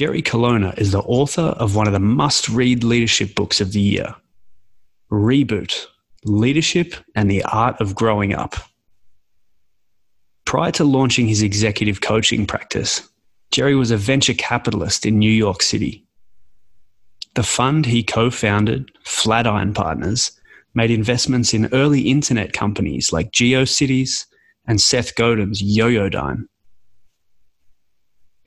Jerry Colonna is the author of one of the must read leadership books of the year Reboot Leadership and the Art of Growing Up. Prior to launching his executive coaching practice, Jerry was a venture capitalist in New York City. The fund he co founded, Flatiron Partners, made investments in early internet companies like GeoCities and Seth Godin's Yoyodyne.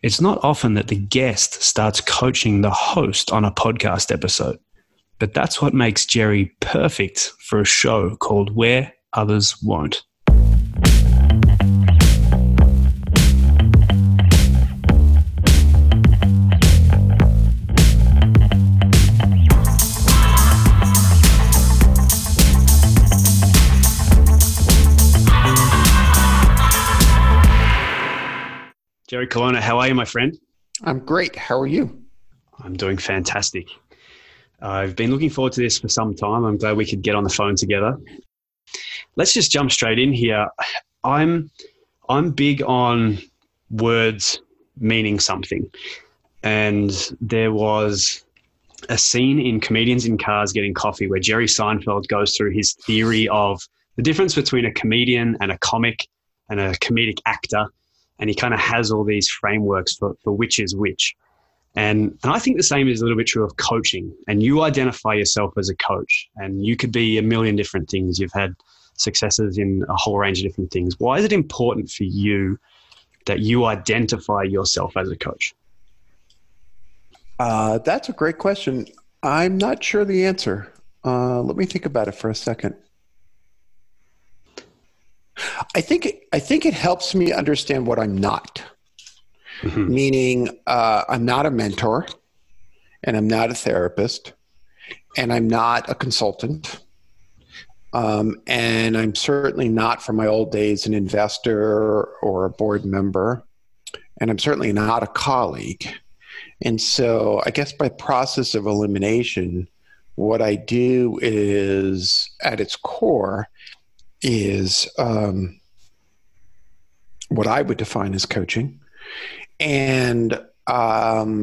It's not often that the guest starts coaching the host on a podcast episode, but that's what makes Jerry perfect for a show called Where Others Won't. Jerry Colonna, how are you, my friend? I'm great. How are you? I'm doing fantastic. I've been looking forward to this for some time. I'm glad we could get on the phone together. Let's just jump straight in here. I'm I'm big on words meaning something. And there was a scene in Comedians in Cars Getting Coffee where Jerry Seinfeld goes through his theory of the difference between a comedian and a comic and a comedic actor and he kind of has all these frameworks for, for which is which. And, and I think the same is a little bit true of coaching. And you identify yourself as a coach, and you could be a million different things. You've had successes in a whole range of different things. Why is it important for you that you identify yourself as a coach? Uh, that's a great question. I'm not sure the answer. Uh, let me think about it for a second. I think I think it helps me understand what I'm not. Mm-hmm. Meaning, uh, I'm not a mentor, and I'm not a therapist, and I'm not a consultant, um, and I'm certainly not, from my old days, an investor or a board member, and I'm certainly not a colleague. And so, I guess by process of elimination, what I do is, at its core, is um, what I would define as coaching, and um,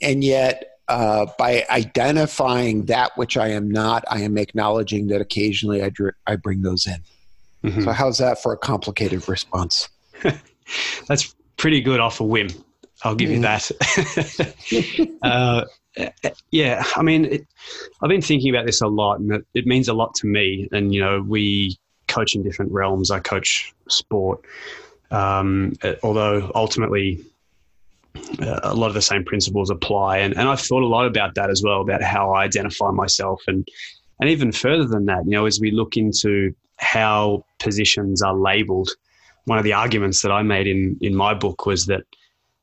and yet uh, by identifying that which I am not, I am acknowledging that occasionally I, dr- I bring those in. Mm-hmm. So how's that for a complicated response? That's pretty good off a whim. I'll give mm-hmm. you that. uh, yeah, I mean, it, I've been thinking about this a lot, and it, it, means a lot to me. And you know, we coach in different realms. I coach sport, um, although ultimately uh, a lot of the same principles apply. And and I've thought a lot about that as well, about how I identify myself, and and even further than that, you know, as we look into how positions are labelled. One of the arguments that I made in in my book was that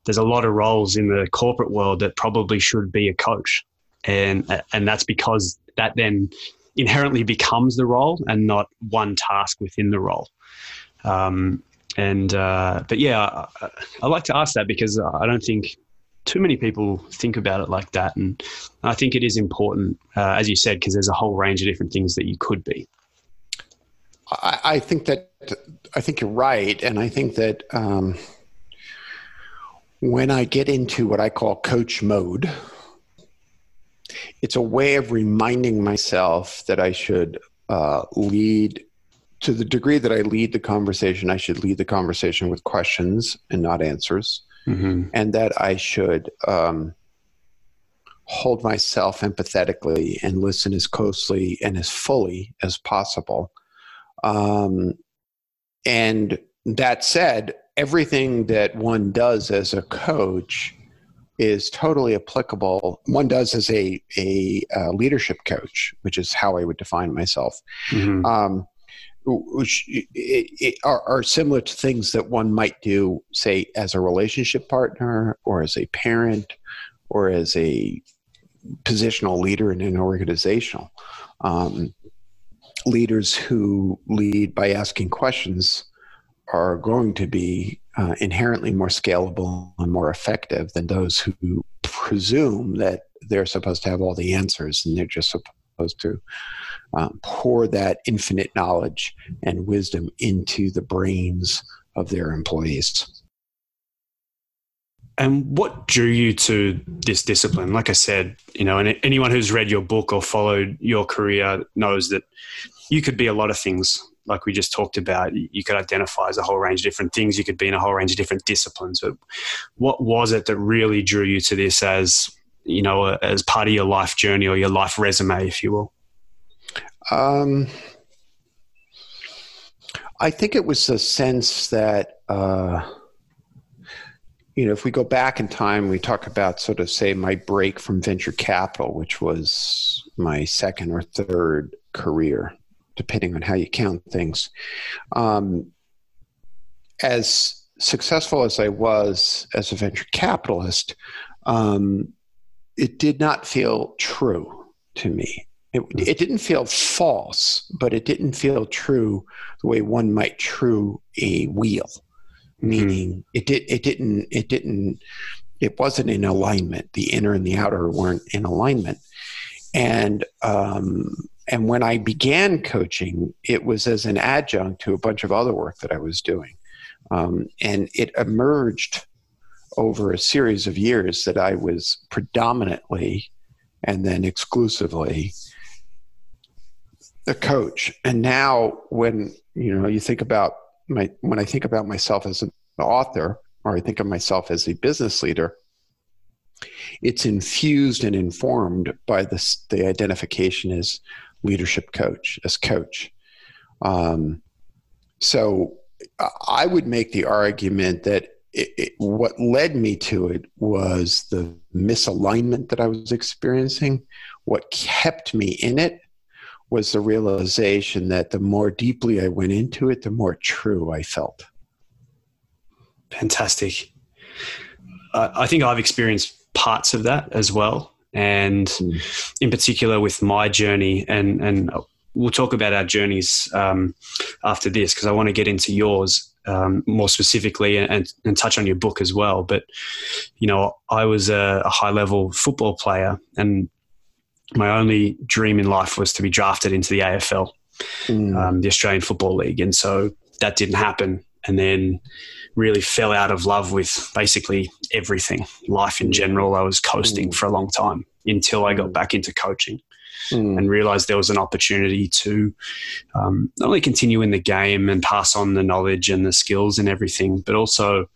there's a lot of roles in the corporate world that probably should be a coach, and and that's because that then inherently becomes the role and not one task within the role. Um, and uh, but yeah, I, I, like to ask that because I don't think too many people think about it like that, and I think it is important, uh, as you said, because there's a whole range of different things that you could be. I, I think that I think you're right, and I think that. Um, when I get into what I call coach mode, it's a way of reminding myself that I should uh, lead to the degree that I lead the conversation, I should lead the conversation with questions and not answers. Mm-hmm. And that I should um, hold myself empathetically and listen as closely and as fully as possible. Um, and that said, everything that one does as a coach is totally applicable. One does as a a uh, leadership coach, which is how I would define myself. Mm-hmm. Um, which it, it are, are, similar to things that one might do, say, as a relationship partner, or as a parent, or as a positional leader in an organizational. Um, leaders who lead by asking questions are going to be uh, inherently more scalable and more effective than those who presume that they're supposed to have all the answers and they're just supposed to um, pour that infinite knowledge and wisdom into the brains of their employees. and what drew you to this discipline? Like I said, you know, and anyone who's read your book or followed your career knows that you could be a lot of things. Like we just talked about, you could identify as a whole range of different things. You could be in a whole range of different disciplines. But what was it that really drew you to this as, you know, as part of your life journey or your life resume, if you will? Um, I think it was a sense that. Uh, you know, if we go back in time, we talk about sort of say my break from venture capital, which was my second or third career, depending on how you count things. Um, as successful as I was as a venture capitalist, um, it did not feel true to me. It, it, didn't feel false, but it didn't feel true the way one might true a wheel. Mm-hmm. meaning it did it didn't it didn't it wasn't in alignment the inner and the outer weren't in alignment and um, and when i began coaching it was as an adjunct to a bunch of other work that i was doing. Um, and it emerged over a series of years that i was predominantly and then exclusively a coach. And now when you know you think about my when I think about myself as an author or I think of myself as a business leader, it's infused and informed by this, the identification as leadership coach, as coach. Um, so I would make the argument that it, it, what led me to it was the misalignment that I was experiencing. What kept me in it was the realization that the more deeply I went into it, the more true I felt. Fantastic. Uh, I think I've experienced parts of that as well. And mm. in particular with my journey, and, and we'll talk about our journeys um, after this because I want to get into yours um, more specifically and, and, touch on your book as well. But, you know, I was a, a high level football player and my only dream in life was to be drafted into the AFL, mm. um, the Australian Football League, and so that didn't happen. And then really fell out of love with basically everything, life in general. I was coasting mm. for a long time until I got mm. back into coaching. Mm. and realized there was an opportunity to um, not only continue in the game and pass on the knowledge and the skills and everything, but also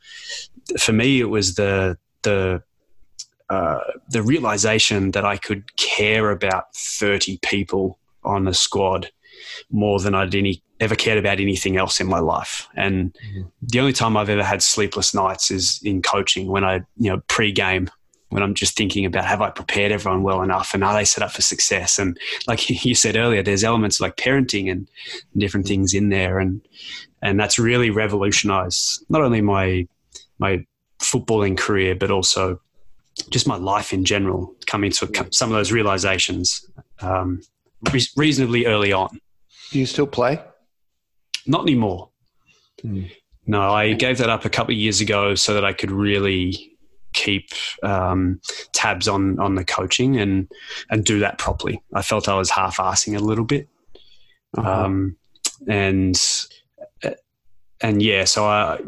for me it was the the uh, the realization that I could care about 30 people on a squad more than I'd any, ever cared about anything else in my life. And mm-hmm. the only time I've ever had sleepless nights is in coaching when I, you know, pre-game when I'm just thinking about have I prepared everyone well enough and are they set up for success? And like you said earlier, there's elements like parenting and different things in there, and and that's really revolutionized not only my my footballing career but also just my life in general coming to some of those realizations um, re- reasonably early on. Do you still play? Not anymore. Mm. No, I gave that up a couple of years ago so that I could really keep um, tabs on on the coaching and and do that properly. I felt I was half assing a little bit, uh-huh. um, and and yeah. So I,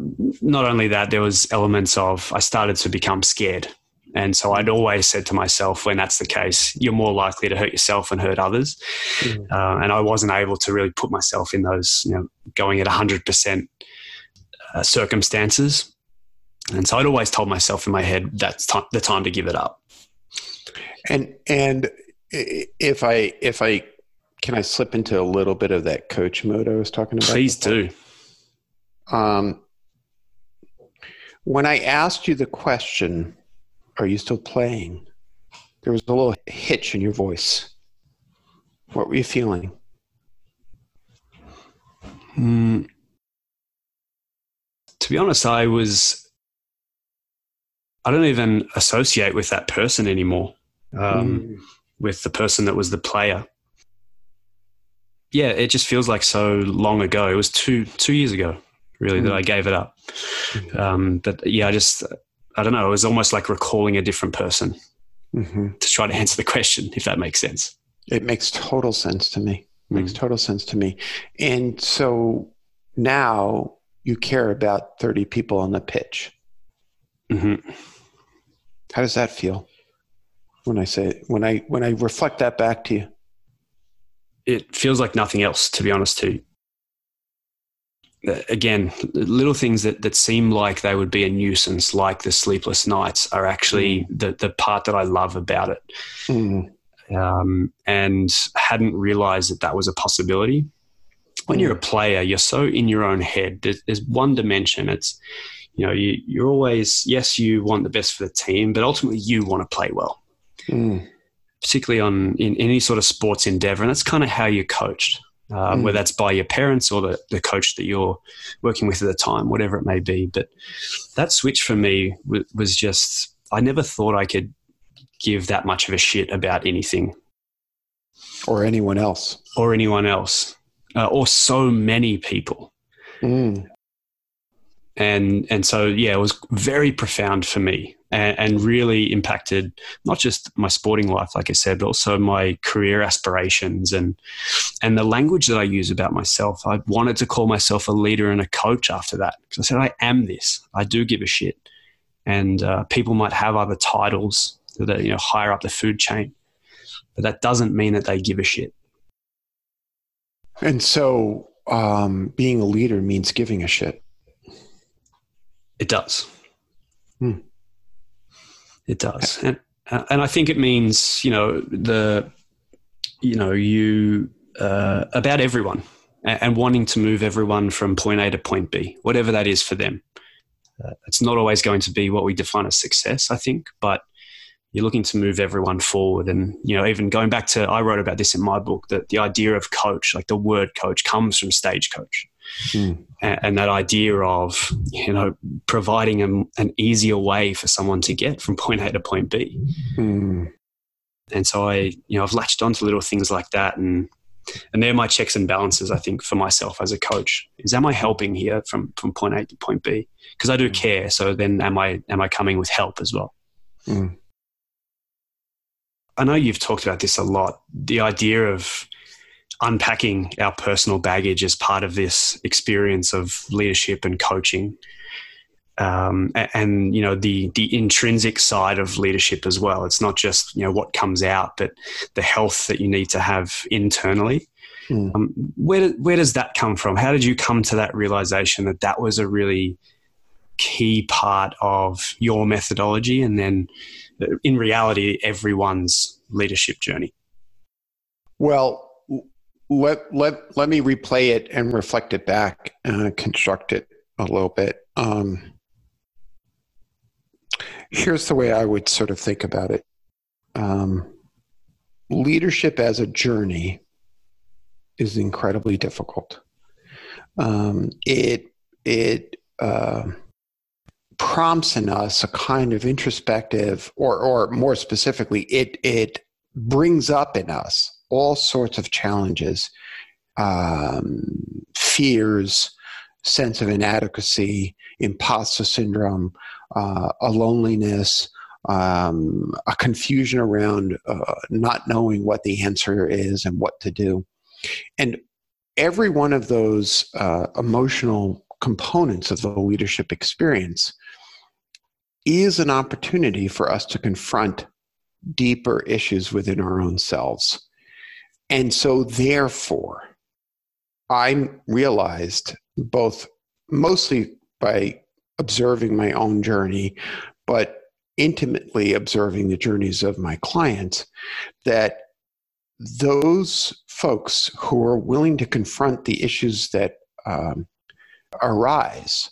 not only that, there was elements of I started to become scared and so I'd always said to myself, when that's the case, you're more likely to hurt yourself and hurt others. Mm. Uh, and I wasn't able to really put myself in those, you know, going at 100% uh, circumstances. And so I'd always told myself in my head, that's t- the time to give it up. And, and if I, if I, can I slip into a little bit of that coach mode I was talking about? Please before? do. Um, when I asked you the question, are you still playing? There was a little hitch in your voice. What were you feeling? Mm, to be honest, I was. I don't even associate with that person anymore. Um, mm. With the person that was the player. Yeah, it just feels like so long ago. It was two two years ago, really, mm. that I gave it up. Mm. Um, but yeah, I just I don't know, it was almost like recalling a different person mm-hmm. to try to answer the question, if that makes sense. It makes total sense to me. It makes mm. total sense to me. And so now you care about 30 people on the pitch. Mm-hmm. How does that feel when I say when I when I reflect that back to you? It feels like nothing else, to be honest. Too. Again, little things that, that seem like they would be a nuisance, like the sleepless nights, are actually mm. the, the part that I love about it. Mm. Um, and hadn't realized that that was a possibility. When mm. you're a player, you're so in your own head. There's, there's one dimension. It's you know, you, you're always, yes, you want the best for the team, but ultimately you want to play well, mm. particularly on in any sort of sports endeavor. And that's kind of how you're coached, um, mm. whether that's by your parents or the, the coach that you're working with at the time, whatever it may be. But that switch for me w- was just, I never thought I could give that much of a shit about anything. Or anyone else. Or anyone else. Uh, or so many people. Mm and and so yeah, it was very profound for me and, and, really impacted not just my sporting life, like I said, but also my career aspirations and and the language that I use about myself. I wanted to call myself a leader and a coach after that because I said I am this. I do give a shit, and uh, people might have other titles that are you know higher up the food chain, but that doesn't mean that they give a shit. And so, um, being a leader means giving a shit. It does. Hmm. It does, and and I think it means you know the you know you uh, about everyone and, and, wanting to move everyone from point A to point B, whatever that is for them. Uh, it's not always going to be what we define as success, I think, but you're looking to move everyone forward. And you know, even going back to I wrote about this in my book that the idea of coach, like the word coach, comes from stagecoach. Mm. And, and, that idea of you know providing a, an easier way for someone to get from point A to point B. Mm. And so I, you know, I've latched onto little things like that, and and they're my checks and balances. I think for myself as a coach is am I helping here from from point A to point B because I do hmm. care. So then am I am I coming with help as well? Mm. I know you've talked about this a lot. The idea of unpacking our personal baggage as part of this experience of leadership and coaching. Um, and, you know the the intrinsic side of leadership as well. It's not just you know what comes out, but the health that you need to have internally. Mm. Um, where where does that come from? How did you come to that realization that that was a really key part of your methodology, and then in reality, everyone's leadership journey? Well, let let let me replay it and reflect it back and construct it a little bit. Um, here's the way I would sort of think about it. Um, leadership as a journey is incredibly difficult. Um, it it uh, prompts in us a kind of introspective, or or more specifically, it it brings up in us all sorts of challenges, um, fears, sense of inadequacy, imposter syndrome, uh, a loneliness, um, a confusion around uh, not knowing what the answer is and what to do. And every one of those uh, emotional components of the leadership experience is an opportunity for us to confront deeper issues within our own selves. And so, therefore, I realized both mostly by observing my own journey, but intimately observing the journeys of my clients, that those folks who are willing to confront the issues that um, arise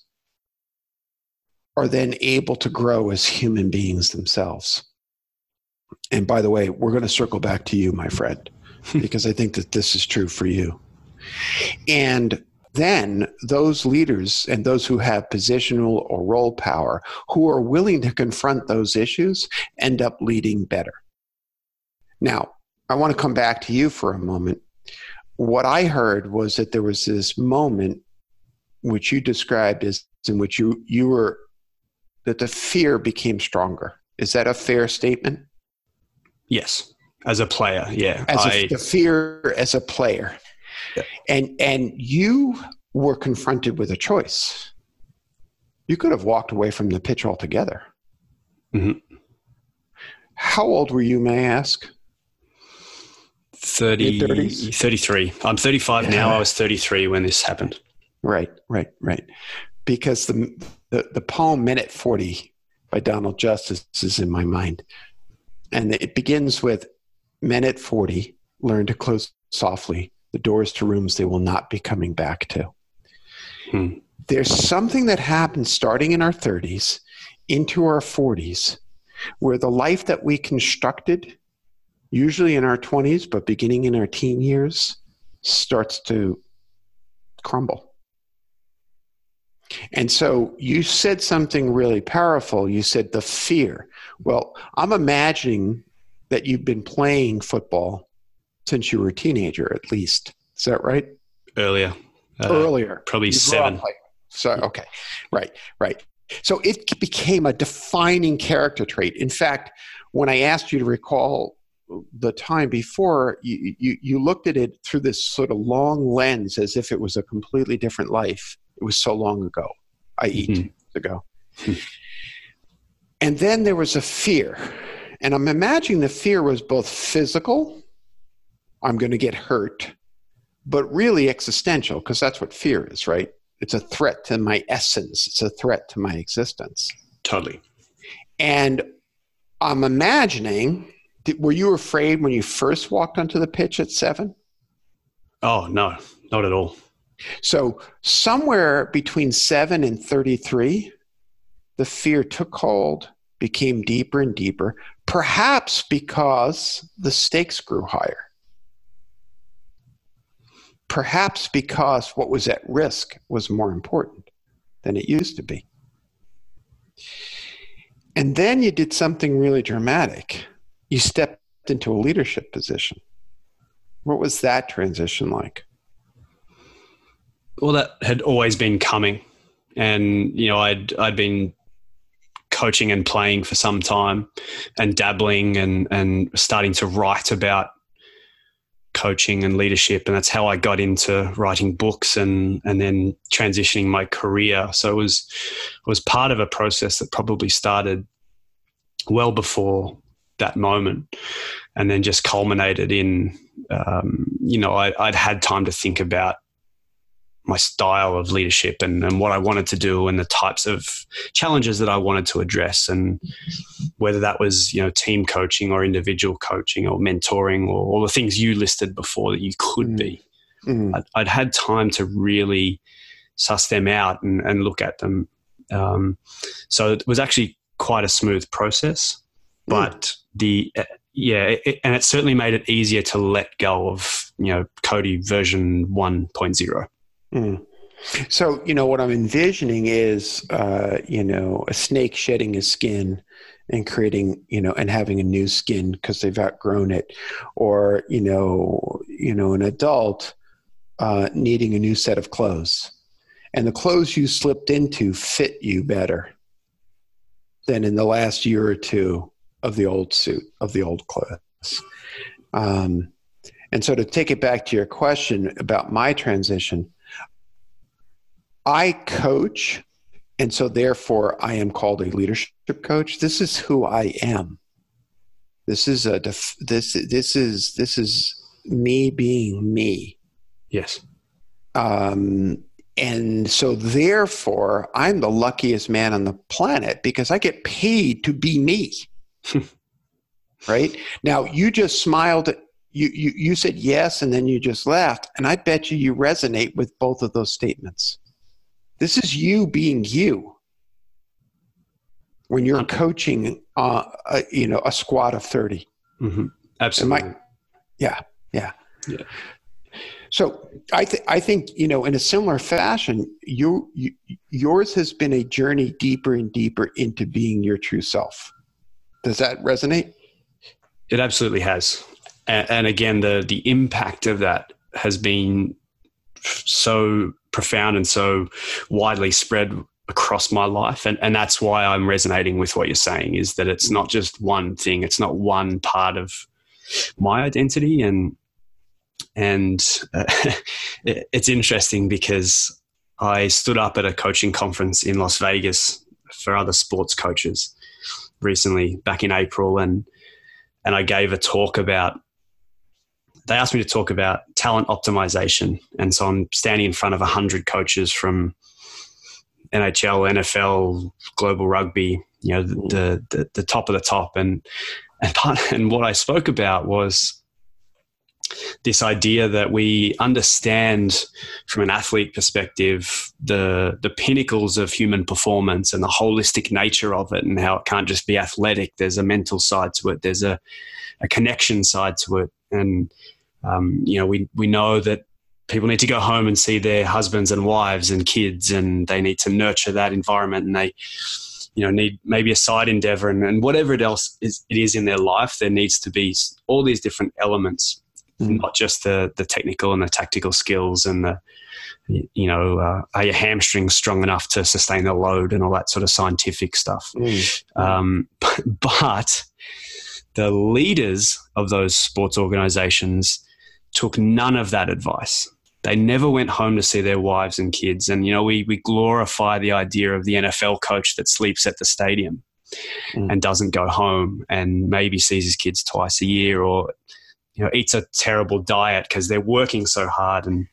are then able to grow as human beings themselves. And by the way, we're going to circle back to you, my friend. because I think that this is true for you. And then those leaders and those who have positional or role power who are willing to confront those issues end up leading better. Now, I want to come back to you for a moment. What I heard was that there was this moment which you described as in which you you were that the fear became stronger. Is that a fair statement? Yes as a player yeah as I, a, the fear as a player yeah. and and you were confronted with a choice you could have walked away from the pitch altogether mm-hmm. How old were you, may I ask? 30, 33. I'm 35 yeah. now. I was 33 when this happened. Right, right, right. Because the, the, the poem Men at 40 by Donald Justice is in my mind. And it begins with Men at 40, learn to close softly the doors to rooms they will not be coming back to. Hmm. There's something that happens starting in our 30s into our 40s where the life that we constructed, usually in our 20s, but beginning in our teen years, starts to crumble. And so you said something really powerful. You said the fear. Well, I'm imagining that you've been playing football since you were a teenager, at least. Is that right? Earlier. Uh, Earlier. Probably seven. So, okay. Right, right. So it became a defining character trait. In fact, when I asked you to recall the time before, you, you, you looked at it through this sort of long lens as if it was a completely different life. It was so long ago, i.e., mm-hmm. ago. And then there was a fear. And I'm imagining the fear was both physical, I'm going to get hurt, but really existential, because that's what fear is, right? It's a threat to my essence, it's a threat to my existence. Totally. And I'm imagining, were you afraid when you first walked onto the pitch at seven? Oh, no, not at all. So, somewhere between seven and 33, the fear took hold, became deeper and deeper, perhaps because the stakes grew higher perhaps because what was at risk was more important than it used to be. And then you did something really dramatic. You stepped into a leadership position. What was that transition like? Well, that had always been coming. And, you know, I'd, I'd been coaching and playing for some time and dabbling and, and starting to write about coaching and leadership, and that's how I got into writing books and and then transitioning my career. So it was it was part of a process that probably started well before that moment, and then just culminated in um, you know I, I'd had time to think about my style of leadership and, and what I wanted to do and the types of challenges that I wanted to address and whether that was you know team coaching or individual coaching or mentoring or all the things you listed before that you could mm. be. Mm. I'd, I'd, had time to really suss them out and, and look at them. Um, so it was actually quite a smooth process, mm. but mm. the yeah, it, and it certainly made it easier to let go of you know Cody version 1.0. Mm. So, you know, what I'm envisioning is, uh, you know, a snake shedding his skin and creating, you know, and having a new skin because they've outgrown it, or you know, you know, an adult uh, needing a new set of clothes, and the clothes you slipped into fit you better than in the last year or two of the old suit of the old clothes. Um, and so, to take it back to your question about my transition I coach, and so therefore I am called a leadership coach. This is who I am. This is a def- this this is this is me being me. Yes. Um, and so therefore I'm the luckiest man on the planet because I get paid to be me. right now, you just smiled. You, you you said yes, and then you just laughed, and I bet you you resonate with both of those statements. This is you being you. When you're coaching, uh, a, you know, a squad of 30 mm-hmm. Absolutely. I, yeah, yeah, yeah. So I think I think you know in a similar fashion, you, you yours has been a journey deeper and deeper into being your true self. Does that resonate? It absolutely has, and, and again, the the impact of that has been so profound and so widely spread across my life. And, and that's why i'm resonating with what you're saying is that it's not just one thing. It's not one part of my identity. And and uh, it's interesting because i stood up at a coaching conference in las vegas for other sports coaches recently back in April, and and I gave a talk about. They asked me to talk about talent optimization, and so I'm standing in front of hundred coaches from NHL, NFL, global rugby, you know, the, the, the top of the top. And, and, part, and what I spoke about was this idea that we understand from an athlete perspective the the pinnacles of human performance and the holistic nature of it and how it can't just be athletic. There's a mental side to it. There's a, a connection side to it. And um, you know we we know that people need to go home and see their husbands and wives and kids and they need to nurture that environment and they you know need maybe a side endeavor and, and whatever it else is it is in their life there needs to be all these different elements mm. not just the the technical and the tactical skills and the you know uh, are your hamstrings strong enough to sustain the load and all that sort of scientific stuff mm. um, but the leaders of those sports organizations took none of that advice. They never went home to see their wives and kids. And, you know, we, we glorify the idea of the NFL coach that sleeps at the stadium mm. and doesn't go home and maybe sees his kids twice a year or, you know, eats a terrible diet because they're working so hard. And,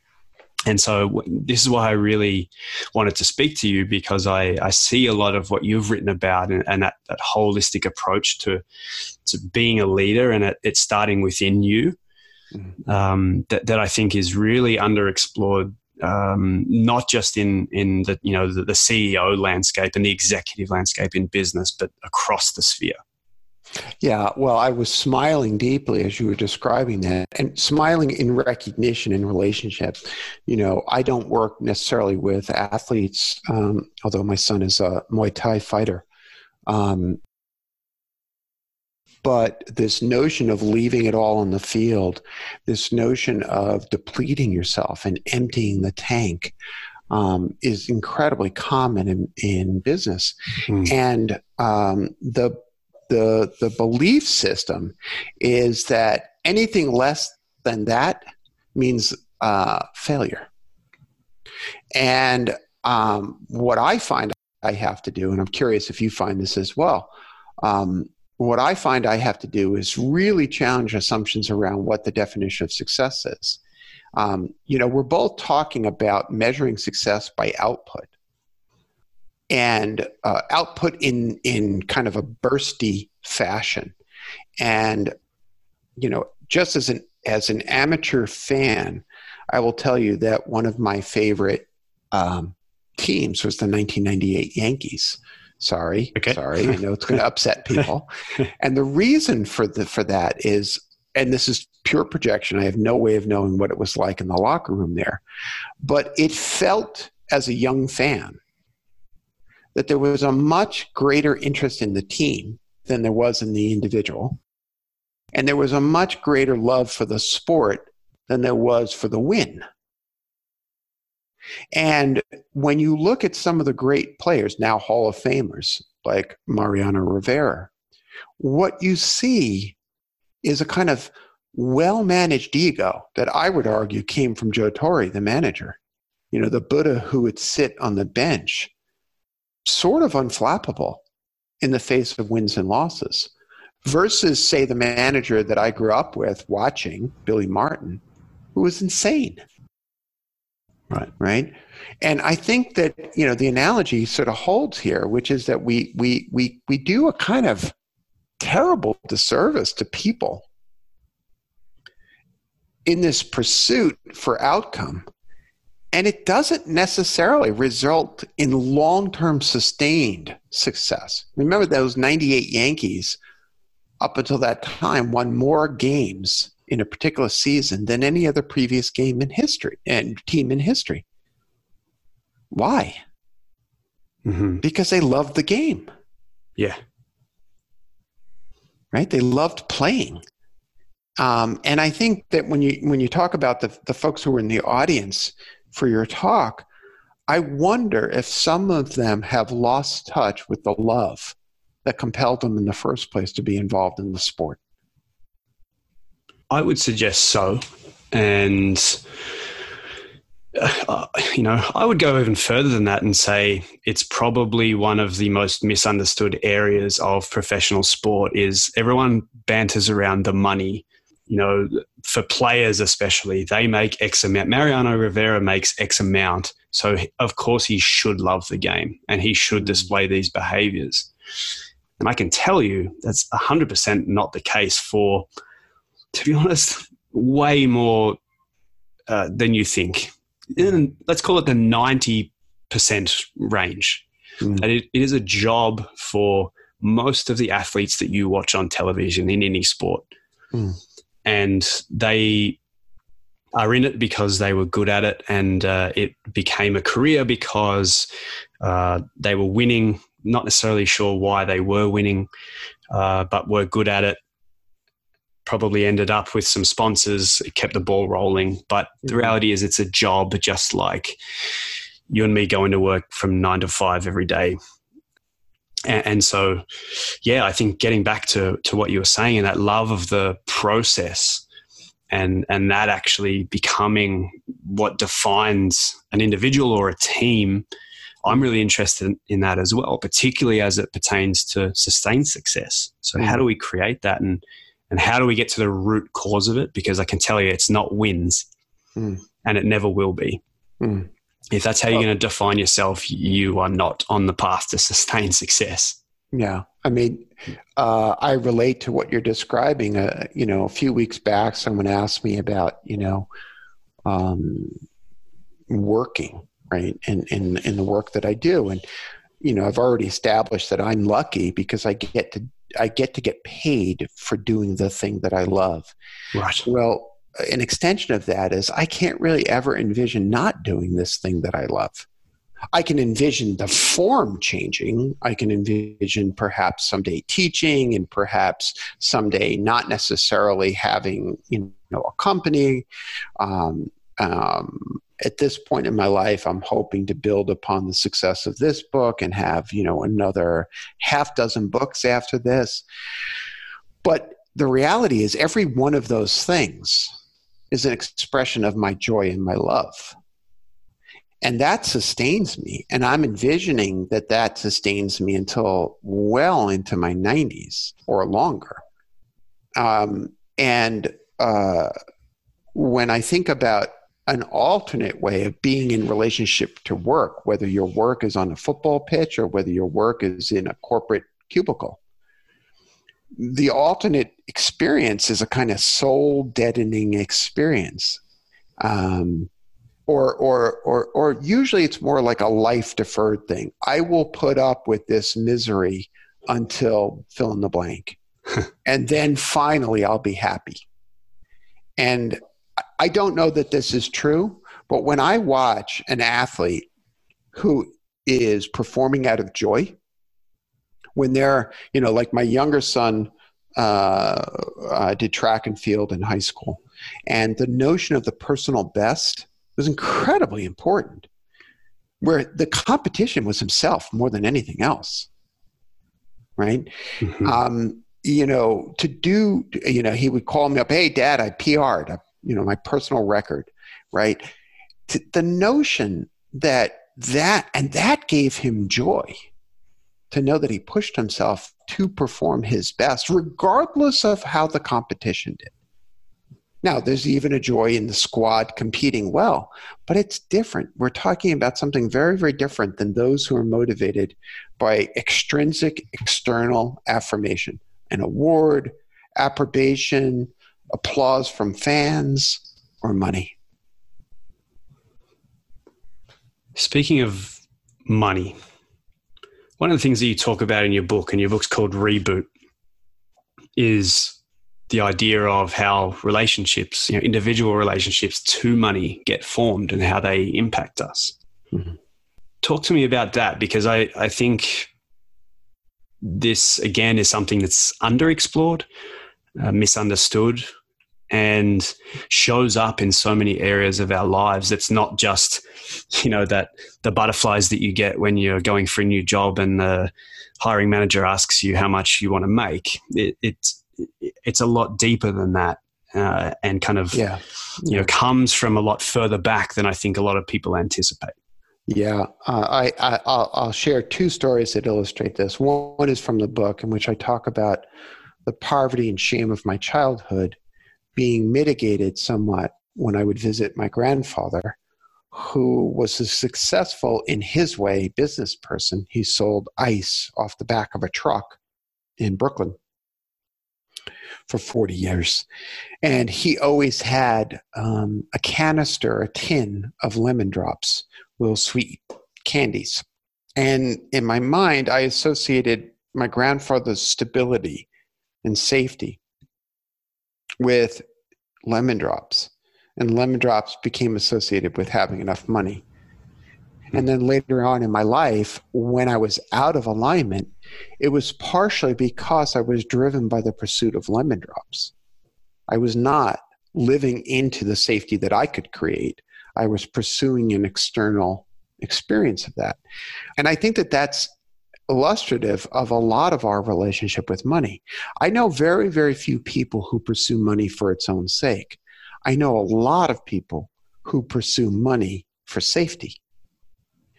and so this is why I really wanted to speak to you because I, I see a lot of what you've written about and, and that, that holistic approach to, to being a leader and it, it's starting within you. Um, that, that I think is really underexplored. Um, not just in in the you know the, the CEO landscape and the executive landscape in business, but across the sphere. Yeah, well, I was smiling deeply as you were describing that, and smiling in recognition in relationship. You know, I don't work necessarily with athletes, um, although my son is a Muay Thai fighter. Um, but this notion of leaving it all on the field, this notion of depleting yourself and emptying the tank, um, is incredibly common in, in business. Mm. And um, the, the, the belief system is that anything less than that means uh, failure. And um, what I find I have to do, and I'm curious if you find this as well, um, what I find I have to do is really challenge assumptions around what the definition of success is. Um, you know, we're both talking about measuring success by output and uh, output in in kind of a bursty fashion. And you know, just as an as an amateur fan, I will tell you that one of my favorite um, teams was the 1998 Yankees. Sorry, okay. sorry. I know it's going to upset people. and the reason for the for that is, and this is pure projection. I have no way of knowing what it was like in the locker room there, but it felt as a young fan that there was a much greater interest in the team than there was in the individual, and there was a much greater love for the sport than there was for the win. And when you look at some of the great players, now Hall of Famers like Mariano Rivera, what you see is a kind of well managed ego that I would argue came from Joe Torre, the manager. You know, the Buddha who would sit on the bench, sort of unflappable in the face of wins and losses, versus, say, the manager that I grew up with watching, Billy Martin, who was insane. Right. Right. And I think that, you know, the analogy sort of holds here, which is that we we we we do a kind of terrible disservice to people in this pursuit for outcome. And it doesn't necessarily result in long term sustained success. Remember those 98 Yankees, up until that time, won more games in a particular season than any other previous game in history and team in history. Why? Mm-hmm. Because they loved the game. Yeah. Right? They loved playing. Um, and I think that when you when you talk about the the folks who were in the audience for your talk, I wonder if some of them have lost touch with the love that compelled them in the first place to be involved in the sport. I would suggest so. And uh, you know, I would go even further than that and say it's probably one of the most misunderstood areas of professional sport is everyone banters around the money. You know, for players especially, they make X amount. Mariano Rivera makes X amount. So of course he should love the game and he should mm. display these behaviors. And I can tell you that's 100% not the case for, to be honest, way more uh, than you think in, let's call it the 90% range. Mm. It, it is a job for most of the athletes that you watch on television in any sport. Mm. And they are in it because they were good at it and uh, it became a career because uh, they were winning, not necessarily sure why they were winning, uh, but were good at it probably ended up with some sponsors, it kept the ball rolling. But the mm-hmm. reality is, it's a job just like you and me going to work from nine to five every day. And, and so, yeah, I think getting back to, to what you were saying and that love of the process and, and that actually becoming what defines an individual or a team. I'm really interested in that as well, particularly as it pertains to sustained success. So, how mm-hmm. do we create that? And and how do we get to the root cause of it? Because I can tell you it's not wins mm. and it never will be. Mm. If that's how you're going to define yourself, you are not on the path to sustain success. Yeah. I mean, uh, I relate to what you're describing. Uh, you know, a few weeks back, someone asked me about, you know, um, working, right? And in, in the work that I do. And, you know, I've already established that I'm lucky because I get to I get to get paid for doing the thing that I love. Right. Well, an extension of that is I can't really ever envision not doing this thing that I love. I can envision the form changing. I can envision perhaps someday teaching and perhaps someday not necessarily having, you know, a company. Um, um, at this point in my life i'm hoping to build upon the success of this book and have you know another half dozen books after this. But the reality is every one of those things is an expression of my joy and my love. And that sustains me. And i'm envisioning that that sustains me until well into my 90s or longer. Um, and uh, when i think about an alternate way of being in relationship to work, whether your work is on a football pitch or whether your work is in a corporate cubicle. The alternate experience is a kind of soul deadening experience. Um, or, or, or, or usually it's more like a life deferred thing. I will put up with this misery until fill in the blank. and then finally I'll be happy. And I don't know that this is true, but when I watch an athlete who is performing out of joy, when they're, you know, like my younger son uh, uh, did track and field in high school, and the notion of the personal best was incredibly important, where the competition was himself more than anything else, right? Mm-hmm. Um, you know, to do, you know, he would call me up, hey, dad, I PR'd, I you know my personal record right? The notion that that and that gave him joy to know that he pushed himself to perform his best regardless of how the competition did. Now there's even a joy in the squad competing well but it's different. We're talking about something very very different than those who are motivated by extrinsic external affirmation an award approbation applause from fans, or money? Speaking of money, one of the things that you talk about in your book, and your book's called Reboot, is the idea of how relationships, you know, individual relationships to money get formed and how they impact us. Mm-hmm. Talk to me about that because I, I think this, again, is something that's underexplored, uh, misunderstood, and shows up in so many areas of our lives. It's not just, you know, that the butterflies that you get when you're going for a new job and the hiring manager asks you how much you want to make. It, it's it's a lot deeper than that. uh, and kind of Yeah. you know comes from a lot further back than I think a lot of people anticipate. Yeah, uh, I, I I'll, I'll share two stories that illustrate this. One, one is from the book in which I talk about the poverty and shame of my childhood being mitigated somewhat when I would visit my grandfather, who was a successful in his way business person. He sold ice off the back of a truck in Brooklyn for 40 years. And he always had um, a canister, a tin of lemon drops, little sweet candies. And in my mind, I associated my grandfather's stability and safety with lemon drops. And lemon drops became associated with having enough money. And then later on in my life, when I was out of alignment, it was partially because I was driven by the pursuit of lemon drops. I was not living into the safety that I could create. I was pursuing an external experience of that. And I think that that's illustrative of a lot of our relationship with money. I know very, very few people who pursue money for its own sake. I know a lot of people who pursue money for safety.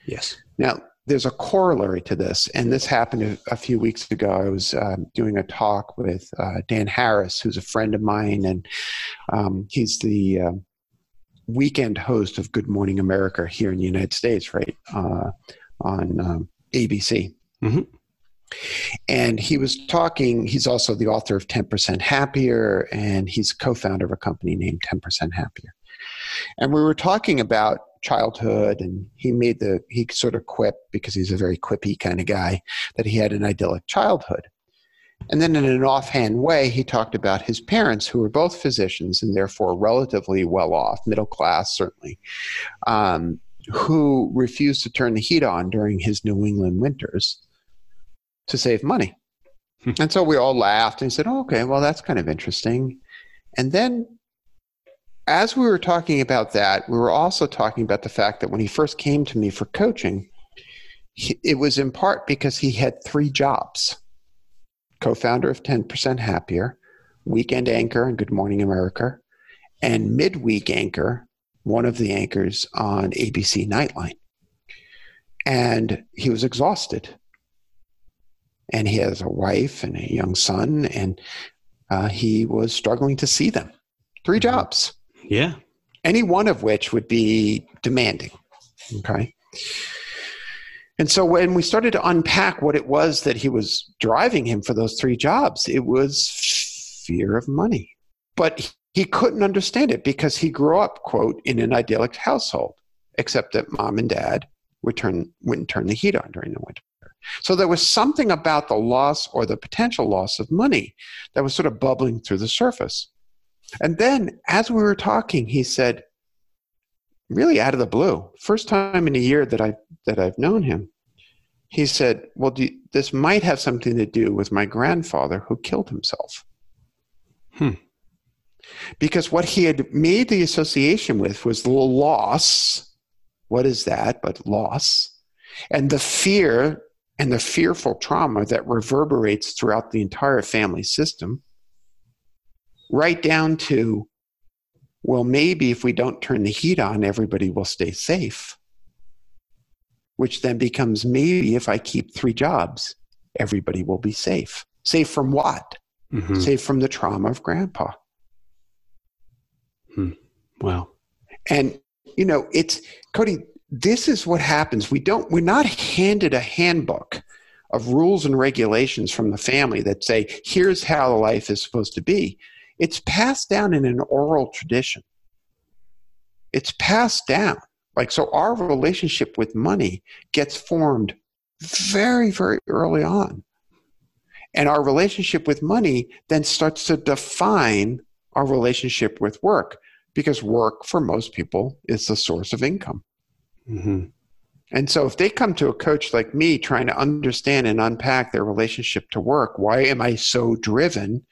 Yes. Now, there's a corollary to this, and this happened a, few weeks ago. I was um, doing a talk with uh, Dan Harris, who's a friend of mine, and um, he's the uh, weekend host of Good Morning America here in the United States, right uh, on um, ABC. Mhm. And he was talking. He's also the author of 10% Happier, and he's co-founder of a company named 10% Happier. And we were talking about childhood and he made the he sort of quip because he's a very quippy kind of guy that he had an idyllic childhood and then in an offhand way he talked about his parents who were both physicians and therefore relatively well off middle class certainly um, who refused to turn the heat on during his new england winters to save money Hmm. and so we all laughed and said oh, okay well that's kind of interesting and then as we were talking about that, we were also talking about the fact that when he first came to me for coaching, he, it was in part because he had three jobs co founder of 10% Happier, weekend anchor on Good Morning America, and midweek anchor, one of the anchors on ABC Nightline. And he was exhausted. And he has a wife and a young son, and uh, he was struggling to see them. Three Mhm. jobs Yeah. any one of which would be demanding. Okay. And so when we started to unpack what it was that he was driving him for those three jobs, it was fear of money. But he couldn't understand it because he grew up, quote, in an idyllic household, except that mom and dad would turn, wouldn't turn the heat on during the winter. So there was something about the loss or the potential loss of money that was sort of bubbling through the surface. And then as we were talking, he said, really out of the blue, first time in a year that I that I've known him, he said, "Well, do you, this might have something to do with my grandfather who killed himself." Hmm. Because what he had made the association with was the loss. What is that? But loss, and the fear and the fearful trauma that reverberates throughout the entire family system right down to, well, maybe if we don't turn the heat on, everybody will stay safe. Which then becomes maybe if I keep three jobs, everybody will be safe. Safe from what? Mhm. Safe from the trauma of grandpa. Wow. And, you know, it's, Cody, this is what happens. We don't, we're not handed a handbook of rules and regulations from the family that say, here's how life is supposed to be. It's passed down in an oral tradition. It's passed down. Like, so our relationship with money gets formed very, very early on. And our relationship with money then starts to define our relationship with work because work for most people is the source of income. Hmm And so if they come to a coach like me trying to understand and unpack their relationship to work, why am I so driven?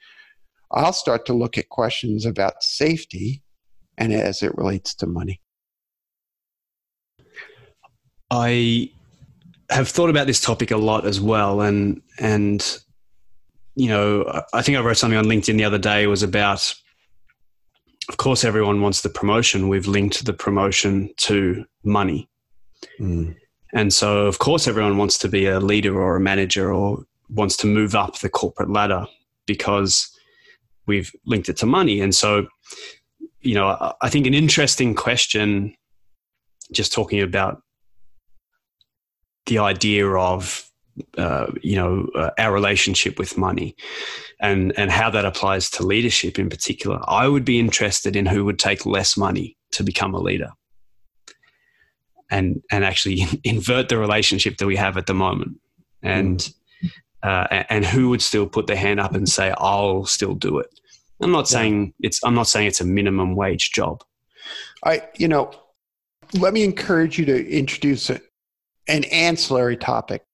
I'll start to look at questions about safety and as it relates to money. I have thought about this topic a lot as well, and and you know, I think I wrote something on LinkedIn the other day was about of course, everyone wants the promotion. We've linked the promotion to money. Mm. And so, of course, everyone wants to be a leader or a manager or wants to move up the corporate ladder because we've linked it to money. And so, you know, I think an interesting question, just talking about the idea of uh, you know uh, our relationship with money and and how that applies to leadership in particular i would be interested in who would take less money to become a leader and and actually invert the relationship that we have at the moment and uh, and who would still put their hand up and say i'll still do it i'm not saying it's i'm not saying it's a minimum wage job i you know let me encourage you to introduce an ancillary topic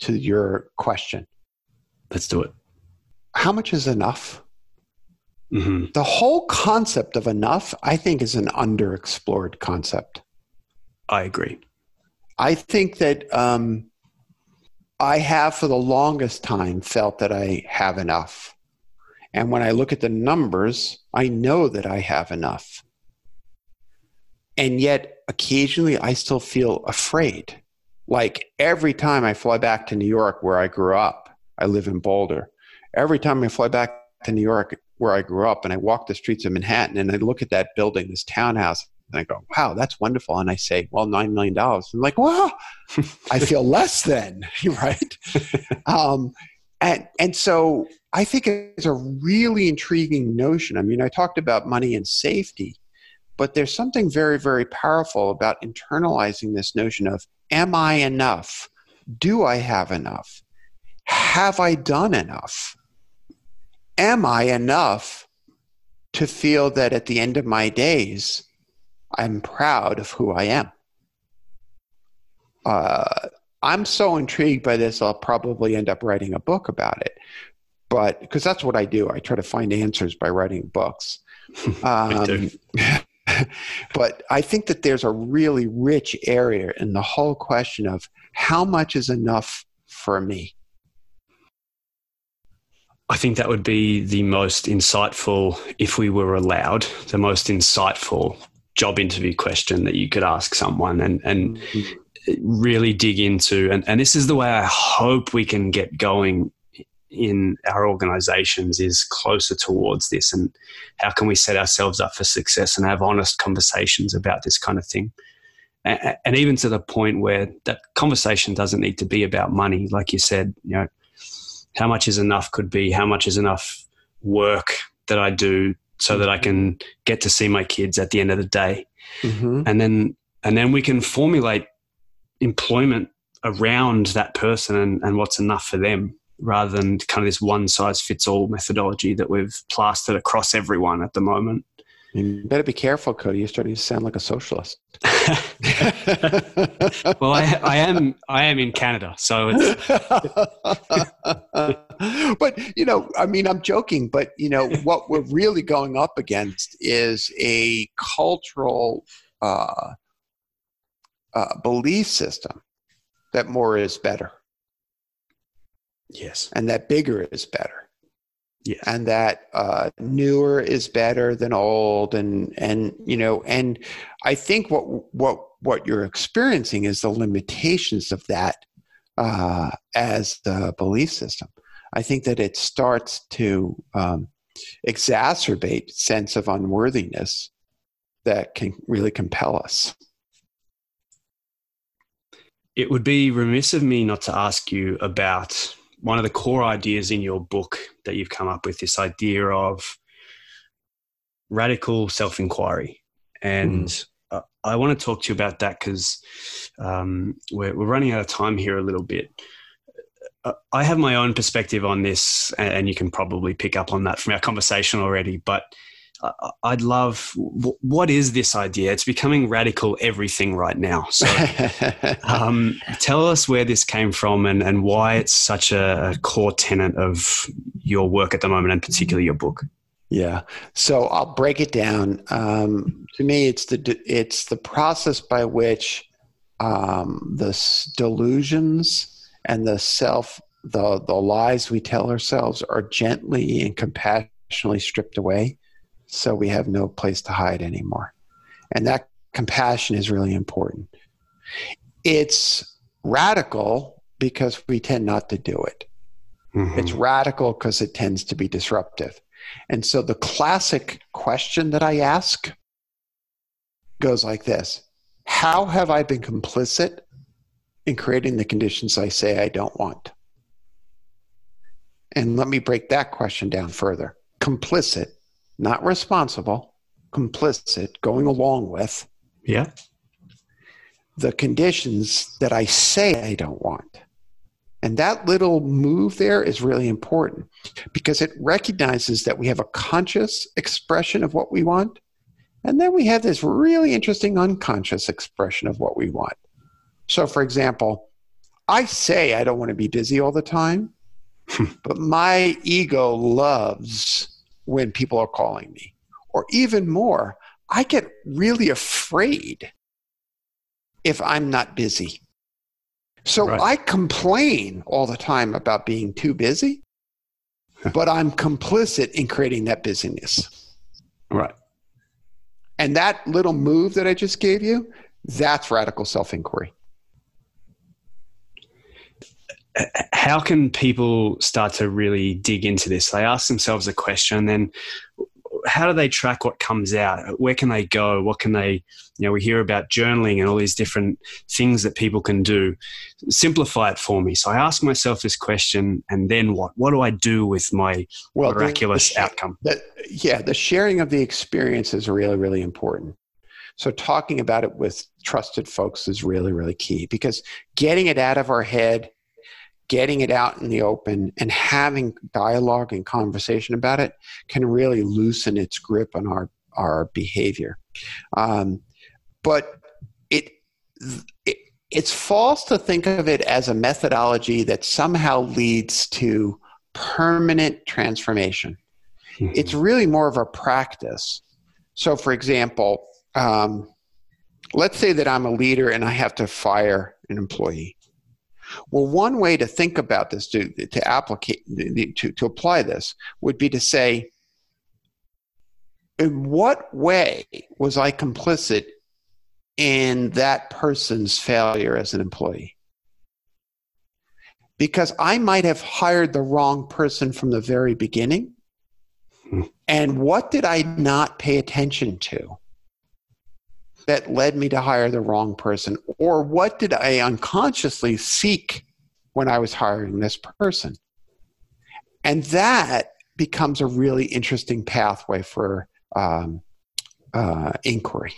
to your question. Let's do it. How much is enough? Mm-hmm. The whole concept of enough, I think, is an underexplored concept. I agree. I think that um, I have for the longest time felt that I have enough. And when I look at the numbers, I know that I have enough. And yet, occasionally, I still feel afraid like every time I fly back to New York, where I grew up, I live in Boulder. Every time I fly back to New York, where I grew up, and I walk the streets of Manhattan and I look at that building, this townhouse, and I go, wow, that's wonderful. And I say, well, $9 million. I'm like, wow, I feel less than, right? um, and, and so I think it's a really intriguing notion. I mean, I talked about money and safety, but there's something very, very powerful about internalizing this notion of Am I enough? Do I have enough? Have I done enough? Am I enough to feel that at the end of my days, I'm proud of who I am? Uh, I'm so intrigued by this, I'll probably end up writing a book about it. But because that's what I do, I try to find answers by writing books. Um, but I think that there's a really rich area in the whole question of how much is enough for me. I think that would be the most insightful, if we were allowed, the most insightful job interview question that you could ask someone and, and mm-hmm. really dig into. And, and this is the way I hope we can get going in our organizations is closer towards this and how can we set ourselves up for success and have honest conversations about this kind of thing and, and even to the point where that conversation doesn't need to be about money like you said you know how much is enough could be how much is enough work that i do so that i can get to see my kids at the end of the day mm-hmm. and then and then we can formulate employment around that person and, and what's enough for them rather than kind of this one size fits all methodology that we've plastered across everyone at the moment. You better be careful, Cody. You're starting to sound like a socialist. well, I, I, am. I am in Canada, so it's. but you know, I mean, I'm joking, but you know, what we're really going up against is a cultural uh, uh, belief system that more is better. Yes. And that bigger is better. Yes. And that uh, newer is better than old, and and you know, and I think what what what you're experiencing is the limitations of that uh, as the belief system. I think that it starts to um, exacerbate sense of unworthiness that can really compel us. It would be remiss of me not to ask you about one of the core ideas in your book that you've come up with this idea of radical self inquiry. And mm. uh, I want to talk to you about that because um, we're, we're running out of time here a little bit. Uh, I have my own perspective on this, and, and you can probably pick up on that from our conversation already. But I'd love what is this idea? It's becoming radical everything right now. So, um, tell us where this came from and, and why it's such a core tenet of your work at the moment, and particularly your book. Yeah. So I'll break it down. Um, to me, it's the it's the process by which um, the delusions and the self the the lies we tell ourselves are gently and compassionately stripped away so we have no place to hide anymore. And that compassion is really important. It's radical because we tend not to do it. Mm-hmm. It's radical because it tends to be disruptive. And so the classic question that I ask goes like this How have I been complicit in creating the conditions I say I don't want? And let me break that question down further. Complicit, not responsible, complicit, going along with. Yeah. The conditions that I say I don't want. And that little move there is really important because it recognizes that we have a conscious expression of what we want. And then we have this really interesting unconscious expression of what we want. So, for example, I say I don't want to be busy all the time, but my ego loves when people are calling me. Or even more, I get really afraid if I'm not busy. So right. I complain all the time about being too busy, but I'm complicit in creating that busyness. Right. And that little move that I just gave you, that's radical self inquiry. How can people start to really dig into this? They ask themselves a question, and then how do they track what comes out? Where can they go? What can they, you know, we hear about journaling and all these different things that people can do. Simplify it for me. So I ask myself this question, and then what? What do I do with my well, miraculous the, the, outcome? The, yeah, the sharing of the experience is really, really important. So talking about it with trusted folks is really, really key because getting it out of our head getting it out in the open and having dialogue and conversation about it can really loosen its grip on our our behavior. Um, but it, it it's false to think of it as a methodology that somehow leads to permanent transformation. Mm-hmm. It's really more of a practice. So, for example, um, let's say that I'm a leader and I have to fire an employee. Well, one way to think about this, to, to, applicate, to, to apply this, would be to say, in what way was I complicit in that person's failure as an employee? Because I might have hired the wrong person from the very beginning. Hmm. And what did I not pay attention to? That led me to hire the wrong person? Or what did I unconsciously seek when I was hiring this person? And that becomes a really interesting pathway for um, uh, inquiry.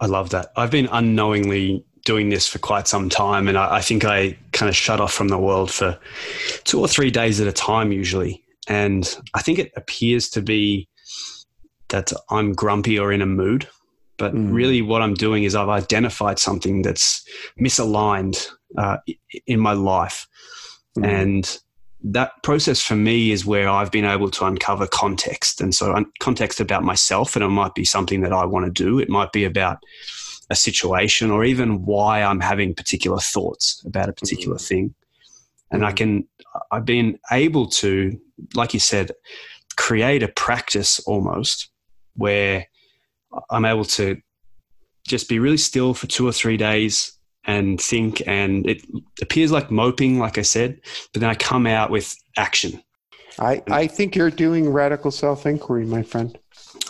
I love that. I've been unknowingly doing this for quite some time, and I, I think I kind of shut off from the world for two or three days at a time, usually. And I think it appears to be that I'm grumpy or in a mood. But mm. really, what I'm doing is I've identified something that's misaligned uh, in my life. Mm. And that process for me is where I've been able to uncover context. And so, context about myself, and it might be something that I want to do, it might be about a situation or even why I'm having particular thoughts about a particular mm. thing. And I hmm. can, I've been able to, like you said, create a practice almost where I'm able to just be really still for two or three days and think. And it appears like moping, like I said, but then I come out with action. I, I think you're doing radical self inquiry, my friend.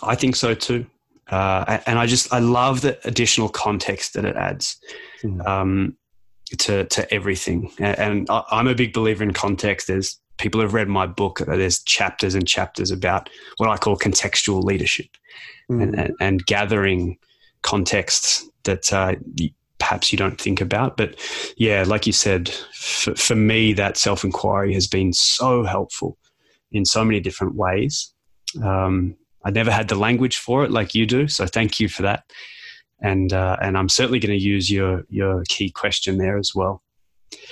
I think so too. Uh, and I just I love the additional context that it adds mm. um, to to everything. And I'm a big believer in context. There's people have read my book, there's chapters and chapters about what I call contextual leadership mm. and, and, and, gathering contexts that uh, perhaps you don't think about. But yeah, like you said, for, for me, that self inquiry has been so helpful in so many different ways. Um, I never had the language for it like you do, so thank you for that. And uh, and I'm certainly going to use your your key question there as well.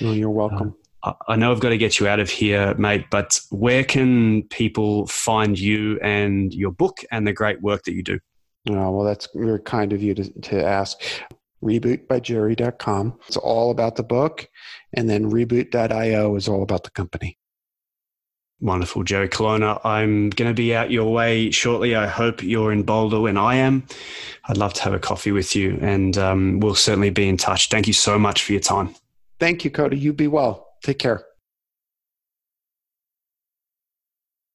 Oh, you're welcome. Uh, I know I've got to get you out of here, mate, but where can people find you and your book and the great work that you do? Oh, well, that's very kind of you to, to ask. Rebootbyjerry.com. It's all about the book. And then reboot.io is all about the company. Wonderful, Jerry Colonna. I'm going to be out your way shortly. I hope you're in Boulder when I am. I'd love to have a coffee with you, and um, we'll certainly be in touch. Thank you so much for your time. Thank you, Cody. You be well. Take care.